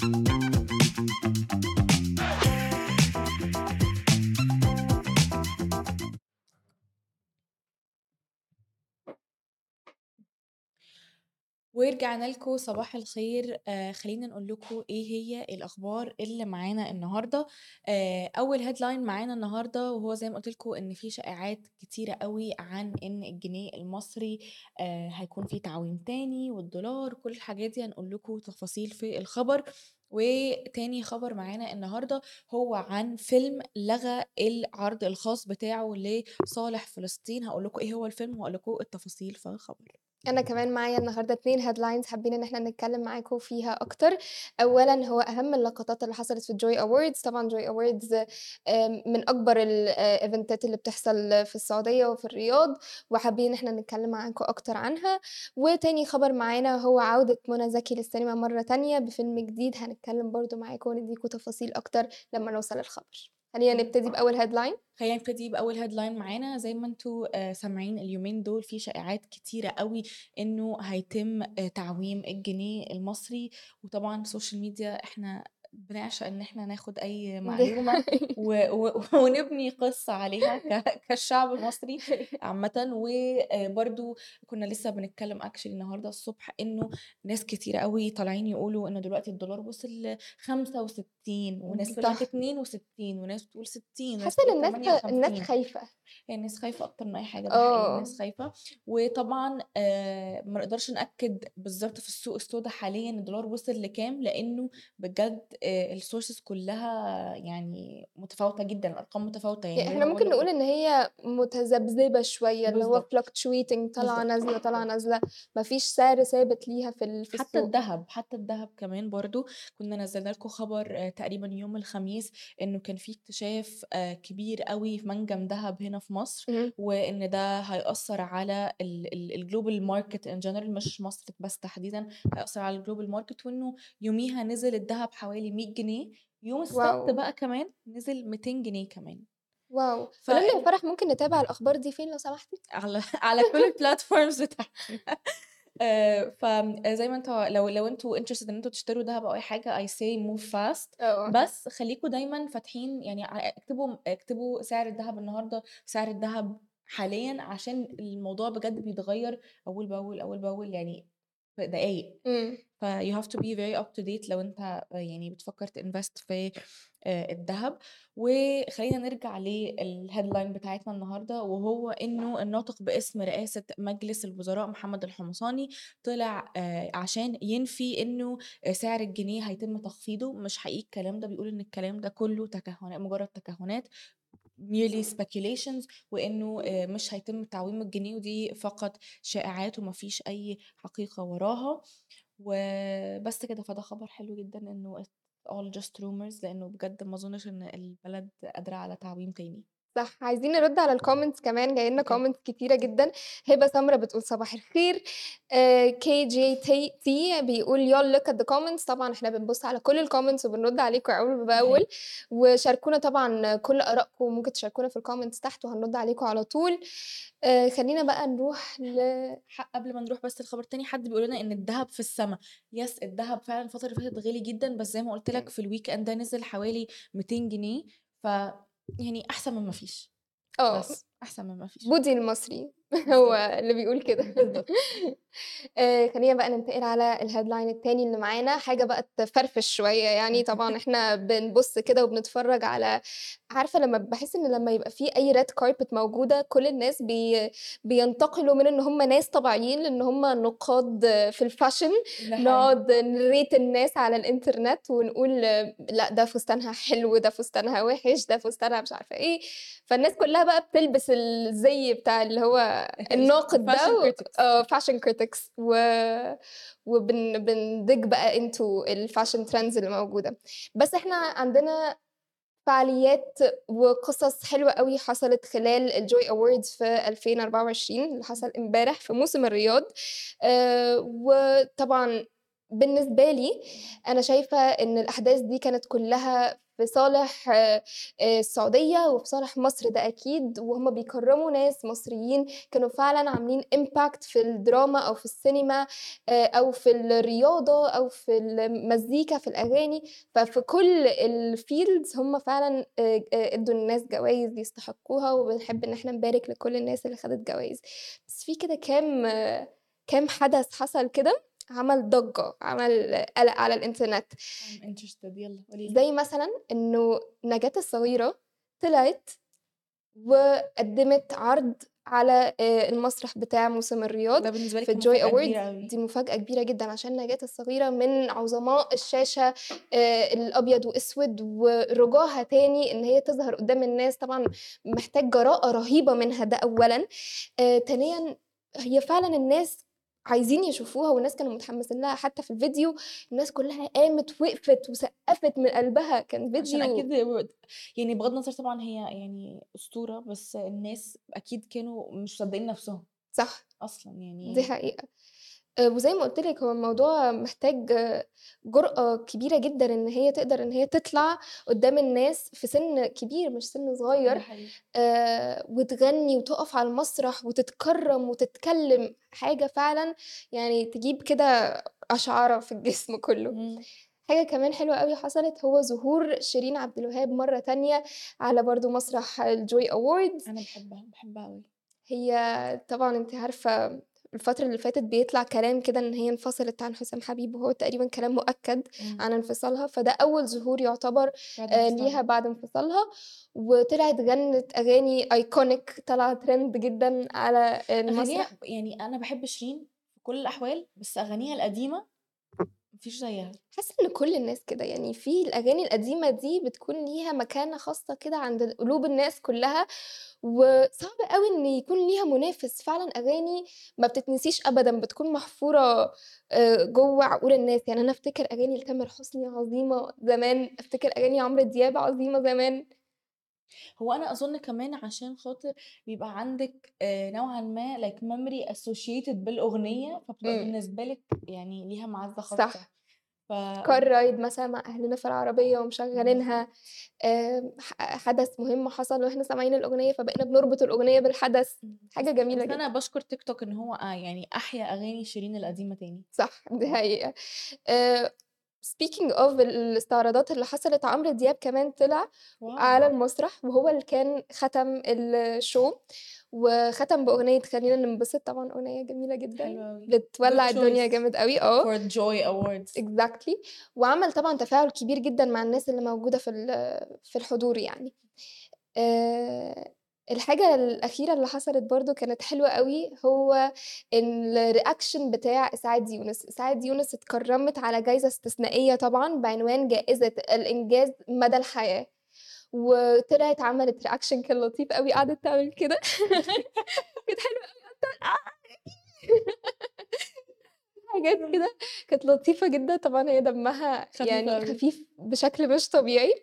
Thank you. ورجعنا لكم صباح الخير. آه خلينا نقول لكم إيه هي الأخبار اللي معانا النهارده. آه أول هيدلاين معانا النهارده وهو زي ما قلت لكم إن في شائعات كتيرة قوي عن إن الجنيه المصري آه هيكون في تعويم تاني والدولار كل الحاجات دي هنقول لكم تفاصيل في الخبر. وتاني خبر معانا النهارده هو عن فيلم لغى العرض الخاص بتاعه لصالح فلسطين. هقول لكم إيه هو الفيلم وهقول لكم التفاصيل في الخبر. أنا كمان معايا النهارده 2 headlines حابين إن إحنا نتكلم معاكم فيها أكتر. أولًا هو أهم اللقطات اللي حصلت في الJoy Awards طبعًا Awards آمم من أكبر الإيفنتات اللي بتحصل في السعودية وفي الرياض، وحابين إن إحنا نتكلم معاكم أكتر عنها. وتاني خبر معانا هو عودة منى زكي للسينما مرة تانية بفيلم جديد هنتكلم برضه معاكم ونديكم تفاصيل أكتر لمّا نوصل للخبر. خلينا نبتدي بأول headline. خلينا نبتدي بأول headline معانا زي ما أنتم آه سامعين اليومين دول في شائعات كتيرة قوي إنه هيتم آه تعويم الجنيه المصري وطبعا ال social media إحنا بنعشق إن إحنا ناخد أي حقيقة. و... و... ونبني قصة عليها ك... كالشعب المصري عامة وبرضو كنا لسه بنتكلم actually النهاردة الصبح إنه ناس كتيرة قوي طالعين يقولوا انه دلوقتي الدولار وصل ل 65 وناس تقول لك صح. 62 وناس تقول 60 وناس حاسة إن تقول الناس الناس 58 خايفة. يعني الناس خايفة أكتر من ده حقيقي آه. الناس خايفة وطبعا آه ما نقدرش نأكد بالظبط في السوق السوداء حاليا الدولار وصل لكام لأنه بجد آه ال sources كلها يعني متفاوتة جدا الأرقام متفاوتة يعني يعني ما ممكن نقول إن هي متذبذبة شوية اللي هو بالظبط fluctuating طالعة بالظبط نازلة طالعة بالظبط نازلة ما فيش سعر ثابت ليها في في حتى. الذهب حتى الذهب كمان برضو كنا نزلنا لكم خبر تقريبا يوم الخميس إنه كان في اكتشاف كبير قوي في منجم ذهب هنا في مصر اهم. وإن ده هيأثر على ال global market in general مش مصر بس تحديدا هيأثر على ال global market وإنه يوميها نزل الذهب حوالي 100 جنيه يوم السبت wow! بقى كمان نزل 200 جنيه كمان wow! ف يا فرح ممكن نتابع الأخبار دي فين لو سمحتِ؟ على على كل ال platforms بتاعتنا آه، فزي ما أنتوا لو لو أنتوا interested إن أنتوا تشتروا دهب أو أي حاجة so move fast آه. بس خليكوا دايما فاتحين يعني اكتبوا اكتبوا سعر الذهب النهارده سعر الذهب حاليا عشان الموضوع بجد بيتغير أول بأول أول بأول يعني دقايق إمم. ف you have to be very up to date لو انت يعني بتفكر تinvest في آه، الذهب. وخلينا نرجع للهيدلاين بتاعتنا النهارده وهو إنه الناطق باسم رئاسة مجلس الوزراء محمد الحمصاني طلع آه، عشان ينفي إنه سعر الجنيه هيتم تخفيضه. مش حقيقي الكلام ده بيقول إن الكلام ده كله تكهنات مجرد تكهنات. Merely speculations وإنه آه، مش هيتم تعويم الجنيه ودي فقط شائعات ومفيش أي حقيقة وراها. وبس كده فده خبر حلو جدا إنه all just rumors لأنه بجد ما أظنش إن البلد قادرة على تعويم تاني. صح، عايزين نرد على الcomments كمان جاي لنا comments كتيرة جدًا، هبة سمرة بتقول صباح الخير، آآ KJT بيقول y'all look at the comments. طبعًا إحنا بنبُص على كل الcomments وبنرد عليكم بأول، حقيقي وشاركونا طبعًا كل آرائكم ممكن تشاركونا في الcomments تحت وهنرد عليكم على طول، آآ خلّينا بقى نروح ل قبل ما نروح بس الخبر التاني حد بيقول لنا إن الذهب في السماء yes الذهب فعلا الفترة اللي فاتت غالي جدا بس زي ما قلت لك إمم. في ال weekend ده نزل حوالي 200 جنيه. ف يعني أحسن من ما فيش بس. أحسن من ما فيش بودي المصري. هو اللي بيقول كده. آآ خلّينا بقى ننتقل على ال headline التاني اللي معانا، حاجة بقى تفرفش شوية يعني، طبعًا إحنا بنبُص كده وبنتفرّج على عارفة لمّا باحس إن لمّا يبقى في أي red carpet موجودة، كل الناس بي بينتقلوا من إن هم ناس طبيعيين لإن هم نقاد في حقيقي. نقعد نrate الناس على الإنترنت ونقول لأ ده فستانها حلو، ده فستانها وِحِش، ده فستانها مش عارفة إيه، فالناس كلّها بقى بتلبس الزي بتاع اللي هو الناقد ده آه fashion critics. و وبن بنdig بقى into الfashion trends اللي موجودة. بس إحنا عندنا فعاليات وقصص حلوة أوي حصلت خلال الJoy Awards في 2024 اللي حصل امبارح في موسم الرياض، آآ وطبعًا بالنسبة لي أنا شايفة إن الأحداث دي كانت كلّها في صالح آآ السعودية وفي صالح مصر ده أكيد، وهُم بيكرّموا ناس مصريين كانوا فعلًا عاملين impact في الدراما أو في السينما آآ أو في الرياضة أو في المزيكا، في الأغاني، ففي كل الfields هُم فعلًا ادّوا للناس جوايز يستحقوها، وبنحب إن إحنا نبارك لكل الناس اللي خدت جوايز. بس في كده كام كام حدث حصل كده عمل ضجة، عمل قلق على لي. زي مثلًا إنه نجاة الصغيرة طلعت وقدّمت عرض على آآ المسرح بتاع موسم الرياض ده بالنسبة لِك في كبيرة أوي. دي مفاجأة كبيرة جدًا عشان نجاة الصغيرة من عظماء الشاشة آآ الأبيض وأسود، ورجوعها تاني إن هي تظهر قدّام الناس طبعًا محتاج جراءة رهيبة منها ده أولًا، آآ تانيًا هي فعلًا الناس عايزين يشوفوها والناس كانوا متحمسين لها، حتى في الفيديو الناس كلها قامت وقفت وسقّفت من قلبها، كان عشان فيديو أكيد و يعني بغض النظر طبعًا هي يعني أسطورة، بس الناس أكيد كانوا مش مصدقين نفسهم صح. أصلًا دي يعني حقيقة. آآ وزي ما قُلت لِك هو الموضوع محتاج جرأة كبيرة جدًا إن هي تقدر إن هي تطلع قدّام الناس في سِن كبير مش سِن ده صغير حقيقي. آآ وتغني وتقف على المسرح وتتكرّم وتتكلم، حاجة فعلًا يعني تجيب كده قشعرة في الجسم كلّه. إمم. حاجة كمان حلوة أوي حصلت هو ظهور شيرين عبد الوهاب مرّة تانية على برضه مسرح الjoy awards. أنا باحبها، باحبها أوي. هي طبعًا أنتِ عارفة الفترة اللي فاتت بيطلع كلام كده إن هي انفصلت عن حسام حبيب، وهو تقريبًا كلام مؤكد إمم. عن انفصالها، فده أول ظهور يعتبر انفصالها. ليها بعد انفصالها، وطلعت غنِّت أغاني iconic طالعة trend جدًا على المسرح. يعني أنا باحب شيرين في كل الأحوال، بس أغانيها القديمة ما فيش زيها. حاسة إن كل الناس كده، يعني في الأغاني القديمة دي بتكون ليها مكانة خاصة كده عند قلوب الناس كلّها، وصعب أوي إن يكون ليها منافس، فعلًا أغاني ما بتتنسيش أبدًا، بتكون محفورة آآ جوّه عقول الناس، يعني أنا أفتكر أغاني لتامر حسني عظيمة زمان، أفتكر أغاني عمرو دياب عظيمة زمان. هو أنا أظن كمان عشان خاطر بيبقى عندِك آآ نوعًا ما like memory associated بالأغنية، فبتبقى إمم. بالنسبة لِك يعني ليها معزة خاصة. صح. ف car ride مثلًا مع أهلنا في العربية ومشغّلينها، بالضبط. آمم ح حدث مهم حصل وإحنا سامعين الأغنية، فبقينا بنربط الأغنية بالحدث، إمم. حاجة جميلة بس أنا جدًا. باشكر تيك توك إن هو آه يعني أحيا أغاني شيرين القديمة تاني. صح، دي آه. حقيقة. آآ speaking of الاستعراضات اللي حصلت، عمرو دياب كمان طلع على واو! المسرح، وهو اللي كان ختم الshow وختم بأغنية خلّينا ننبسط، طبعًا أغنية جميلة جدًا،. بتولّع الدنيا جامد أوي، آه. for joy awards. exactly وعمل طبعًا تفاعل كبير جدًا مع الناس اللي موجودة في في الحضور يعني. آآ الحاجة الأخيرة اللي حصلت برضه كانت حلوة أوي، هو الreaction بتاع إسعاد يونس، إسعاد يونس اتكرّمت على جايزة استثنائية طبعًا بعنوان جائزة الإنجاز مدى الحياة، وطلعت عملت reaction كان لطيف أوي، قعدت تعمل كده. كانت حلوة أوي. حاجات كده كانت لطيفة جدًا، طبعًا هي دمها يعني. خفيف بشكل مش طبيعي،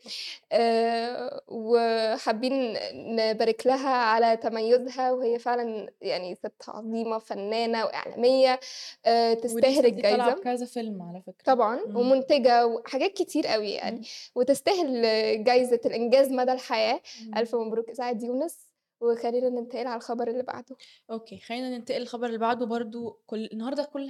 آآ وحابين نبارك لها على تميزها، وهي فعلًا يعني سِت عظيمة، فنانة وإعلامية، آآ تستاهل الجايزة. بكذا فيلم على فكرة. طبعًا، إمم. ومنتجة وحاجات كتير أوي يعني، إمم. وتستاهل جايزة الإنجاز مدى الحياة. ألف إمم. مبروك إسعاد يونس، وخلّينا ننتقل على الخبر اللي بعده. أوكي، خلّينا ننتقل للخبر اللي بعده برضه كل النهارده كل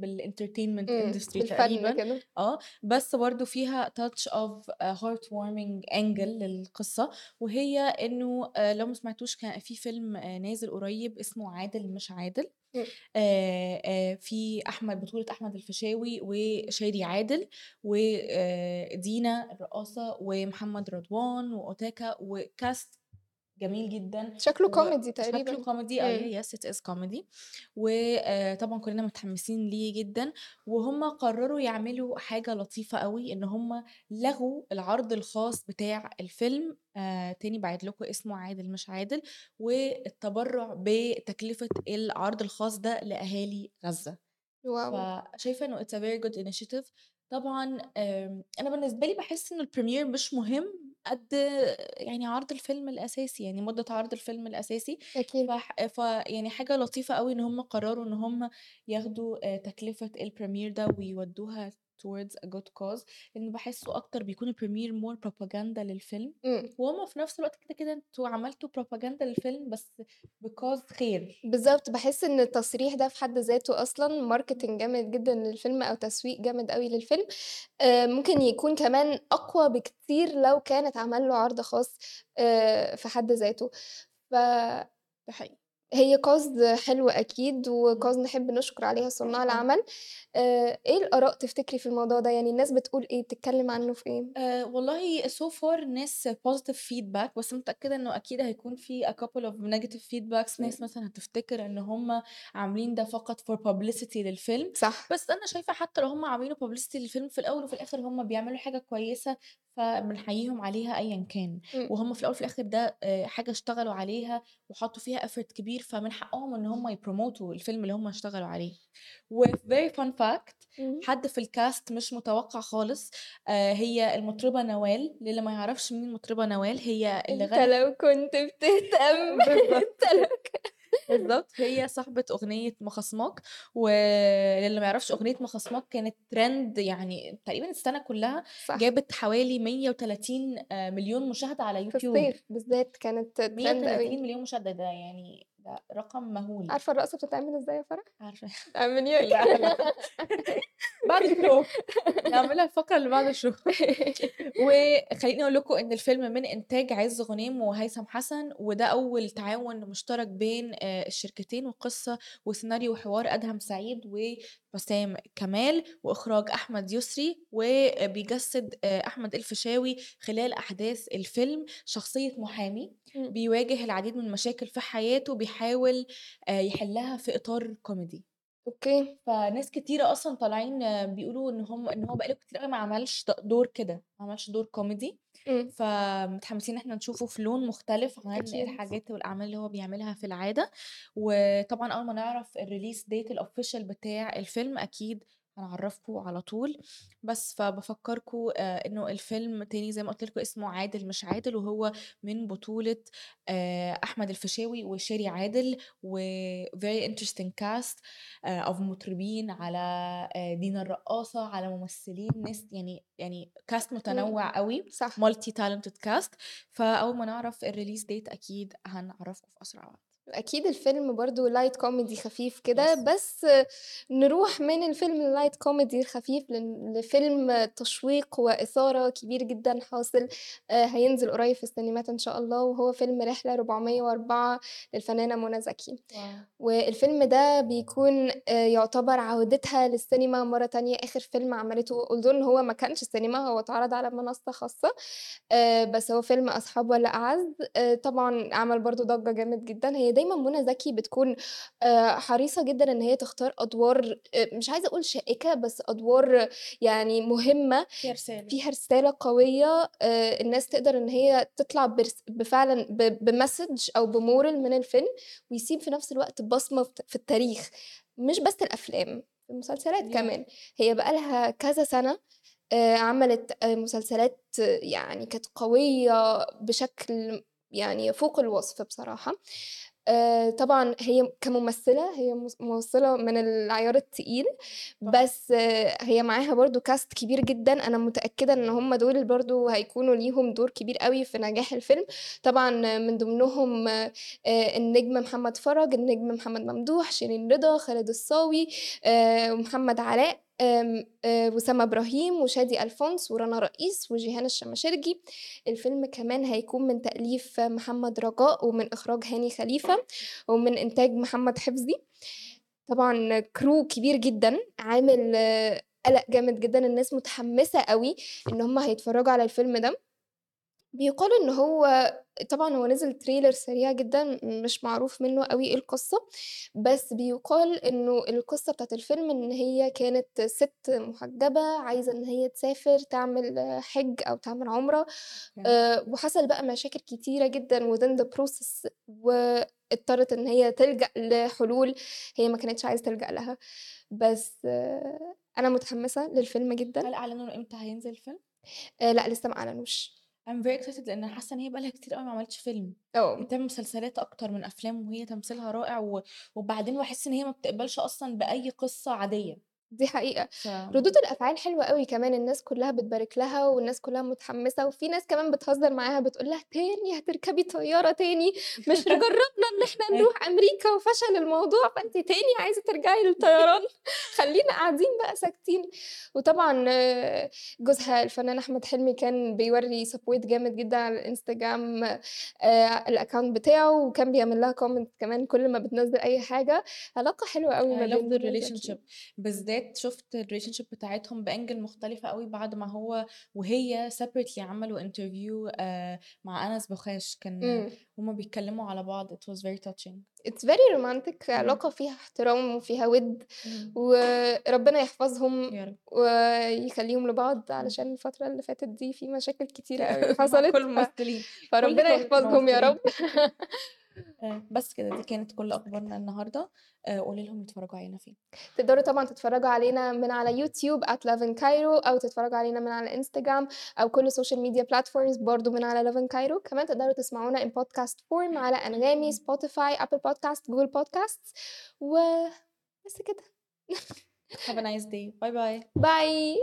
بالentertainment إمم، industry بالفن تقريبًا، كده. آه، بس برضه فيها touch of a heartwarming angle للقصة، وهي إنه آآ لو ما سمعتوش كان في فيلم آآ نازل قريب اسمه عادل مش عادل، إمم. آآ آآ في أحمد بطولة أحمد الفيشاوي وشادي عادل و آآ دينا الرقاصة ومحمد رضوان وأوتاكا وcast جميل جدًا، شكله كوميدي شكله تقريبًا. كوميدي آه إمم. yes it is comedy وآآ طبعًا كلنا متحمسين ليه جدًا، وهُم قرروا يعملوا حاجة لطيفة أوي، إن هُم لغوا العرض الخاص بتاع الفيلم آآ تاني باعيد لكم اسمه عادل مش عادل، والتبرع بتكلفة العرض الخاص ده لأهالي غزة. واو! فشايفة إنه it's a very good initiative طبعًا آمم أنا بالنسبة لي باحس إن الpremiere مش مهم قد يعني عرض الفيلم الأساسي، يعني مدة عرض الفيلم الأساسي، أكيد. فح فيعني حاجة لطيفة أوي إن هُم قرروا إن هُم ياخدوا آآ تكلفة الpremiere ده ويودوها towards a good cause لإن باحسه أكتر بيكون الpremiere more propaganda للفيلم، إمم. وهُم في نفس الوقت كده، كده أنتم عملتوا propaganda للفيلم بس because خير. بالضبط، باحس إن التصريح ده في حد ذاته أصلًا marketing جامد جدًا للفيلم أو تسويق جامد أوي للفيلم، آآ ممكن يكون كمان أقوى بكتير لو كان اتعمل له عرض خاص آآ في حد ذاته. ف ده حقيقي. هي cause حلو أكيد إمم. وcause نحب نشكر عليها صُناع طبعًا. العمل. آآ إيه الآراء تفتكري في الموضوع ده؟ يعني الناس بتقول إيه، بتتكلم عنه في إيه؟ آآ والله so far ناس positive feedback بس متأكدة إنه أكيد هيكون في a couple of negative feedbacks ناس إمم. مثلًا هتفتكر إن هُم عاملين ده فقط for publicity للفيلم، صح. بس أنا شايفة حتى لو هُم عاملينه publicity للفيلم في الأول وفي الآخر هُم بيعملوا حاجة كويسة، فبنحييهم عليها أيًا كان، إمم. وهُم في الأول وفي الآخر ده آآ حاجة اشتغلوا عليها وحطّوا فيها effort كبير، فمن حقهم إن هُم يبروموتوا الفيلم اللي هُم اشتغلوا عليه. fun fact إمم. حد في الcast مش متوقع خالص، آآ هي المطربة نوال، للي ما يعرفش مين المطربة نوال هي اللي غنت لو كنت بتهتم لو بالضبط، هي صاحبة أغنية مخاصماك، وللي ما يعرفش أغنية مخاصماك كانت trend يعني تقريبًا السنة كلها صح. جابت حوالي 130 آآ مليون مشاهدة على في يوتيوب. الصيف بالذات كانت trend 130 أوي. مليون مشاهدة ده يعني ده رقم مهول. عارفة الرقصة بتتعمل إزاي يا فرح؟ عارفاها. اعمليها لا، لا. بعد ال show نعملها الفقرة اللي بعد ال show. وخلّيني أقول لكم إن الفيلم من إنتاج عز غنيم وهيثم حسن، وده أول تعاون مشترك بين آآ الشركتين وقصة وسيناريو وحوار أدهم سعيد وبسام كمال، وإخراج أحمد يسري، وبيجسد آآ أحمد الفيشاوي خلال أحداث الفيلم شخصية محامي. بيواجه العديد من المشاكل في حياته بيحاول آآ يحلها في إطار كوميدي. okay. فناس كتيرة أصلًا طالعين بيقولوا إن هم إن هو بقى له كتير أوي ما عملش دور كده، ما عملش دور كوميدي، إمم. فمتحمسين إن إحنا نشوفه في لون مختلف عن أكيد. الحاجات والأعمال اللي هو بيعملها في العادة، وطبعًا أول ما نعرف الrelease date الofficial بتاع الفيلم أكيد هنعرّفكم على طول، بس فبافكّركم آآ إنه الفيلم تاني زي ما قُلت لكم اسمه عادل مش عادل، وهو من بطولة آآ أحمد الفيشاوي وشيري عادل، وvery interesting cast آآ of مطربين على دينا الرقاصة، على ممثلين ناس يعني يعني cast إمم. متنوع أوي صح. multi talented cast فأول ما نعرف الrelease date أكيد هنعرّفكم في أسرع وقت. أكيد الفيلم برضه light comedy خفيف كده، Yes. بس نروح من الفيلم الlight comedy الخفيف لفيلم تشويق وإثارة كبير جدًا حاصل آآ هينزل قريب في السينمات إن شاء الله، وهو فيلم رحلة 404 للفنانة منى زكي. والفيلم ده بيكون آآ يعتبر عودتها للسينما مرة تانية، آخر فيلم عملته إن هو ما كانش سينما هو اتعرض على منصة خاصة، آآ بس هو فيلم أصحاب ولا آآ طبعًا عمل برضه ضجة جامد جدًا، هي دايمًا منى زكي بتكون آآ حريصة جدًا إن هي تختار أدوار آآ مش عايزة أقول شائكة، بس أدوار يعني مهمة فيها رسالة. فيها رسالة قوية آآ الناس تقدر إن هي تطلع بفعلًا ب بmessage أو بmoral من الفيلم، ويسيب في نفس الوقت بصمة في التاريخ، مش بس الأفلام، المسلسلات. كمان، هي بقى لها كذا آآ عملت مسلسلات يعني كانت قوية بشكل يعني يفوق الوصف بصراحة. آآ طبعًا هي كممثلة هي مس ممثلة من العيار التقيل،. بس هي معاها برضه cast كبير جدًا، أنا متأكدة إن هم دول برضه هيكونوا ليهم دور كبير أوي في نجاح الفيلم، طبعًا من ضمنهم آآ النجم محمد فرج، النجم محمد ممدوح، شيرين رضا، خالد الصاوي، آآ ومحمد علاء، وسام إبراهيم، وشادي ألفونس، ورنا رئيس، وجيهان الشماشرجي. الفيلم كمان هيكون من تأليف محمد رجاء، ومن إخراج هاني خليفة، ومن إنتاج محمد حفظي. طبعًا crew كبير جدًا، عامل قلق جامد جدًا، الناس متحمسة أوي إن هم هيتفرجوا على الفيلم ده. بيُقال إن هو طبعًا هو نزل trailer سريع جدًا مش معروف منه أوي إيه القصة، بس بيُقال إنه القصة بتاعة الفيلم إن هي كانت سِت محجبة عايزة إن هي تسافر تعمل حِج أو تعمل عُمرة، أوكي. آآ وحصل بقى مشاكل كتيرة جدًا within the process واضطرت إن هي تلجأ لحلول هي ما كانتش عايزة تلجأ لها، بس أنا متحمسة للفيلم جدًا. هل أعلنوا إمتى هينزل الفيلم؟ آآ لأ لسه ما أعلنوش. I'm very excited لإن أنا حاسة إن هي بقى لها كتير أوي ما عملتش فيلم، آه. بتعمل مسلسلات أكتر من أفلام، وهي تمثيلها رائع و وبعدين باحس إن هي ما بتقبلش أصلًا بأي قصة عادية. دي حقيقة. ف ردود الأفعال حلوة أوي كمان، الناس كلّها بتبارك لها والناس كلّها متحمّسة وفي ناس كمان بتهزّر معاها بتقول لها: "تاني هتركبي طيارة تاني؟ مش جرّبنا إن إحنا أيوه. نروح أمريكا وفشل الموضوع، فأنتِ تاني عايزة ترجعي للطيران؟ خلّينا قاعدين بقى ساكتين." وطبعًا جوزها الفنان أحمد حلمي كان بيورّي support جامد جدًا على الإنستجرام آآ الaccount بتاعه وكان بيعمل لها comment كمان كل ما بتنزّل أي حاجة، علاقة حلوة أوي ما بين relationship زكي. بالذات شُفت الrelationship بتاعتهم بangle مختلفة أوي بعد ما هو وهي separately عملوا interview آآ مع أنس بوخاش، كان. وهُم بيتكلّموا على بعض it was very touching. it's very romantic. علاقة فيها احترام وفيها وِد. وربنا يحفظهم. ويخلّيهم لبعض. علشان الفترة اللي فاتت دي في مشاكل كتيرة مع حصلت كل الممثلين، فربنا يحفظهم يا رب. آآ بس كده، دي كانت كل أخبارنا النهارده، آآ قولي لهم يتفرّجوا علينا فين. تقدروا طبعًا تتفرّجوا علينا من على يوتيوب @loveincairo أو تتفرّجوا علينا من على إنستجرام أو كل social media platforms برضه من على loveincairo كمان تقدروا تسمعونا in podcast form على أنغامي، spotify، apple podcast، google podcasts وبس كده. have a nice day. bye bye. باي.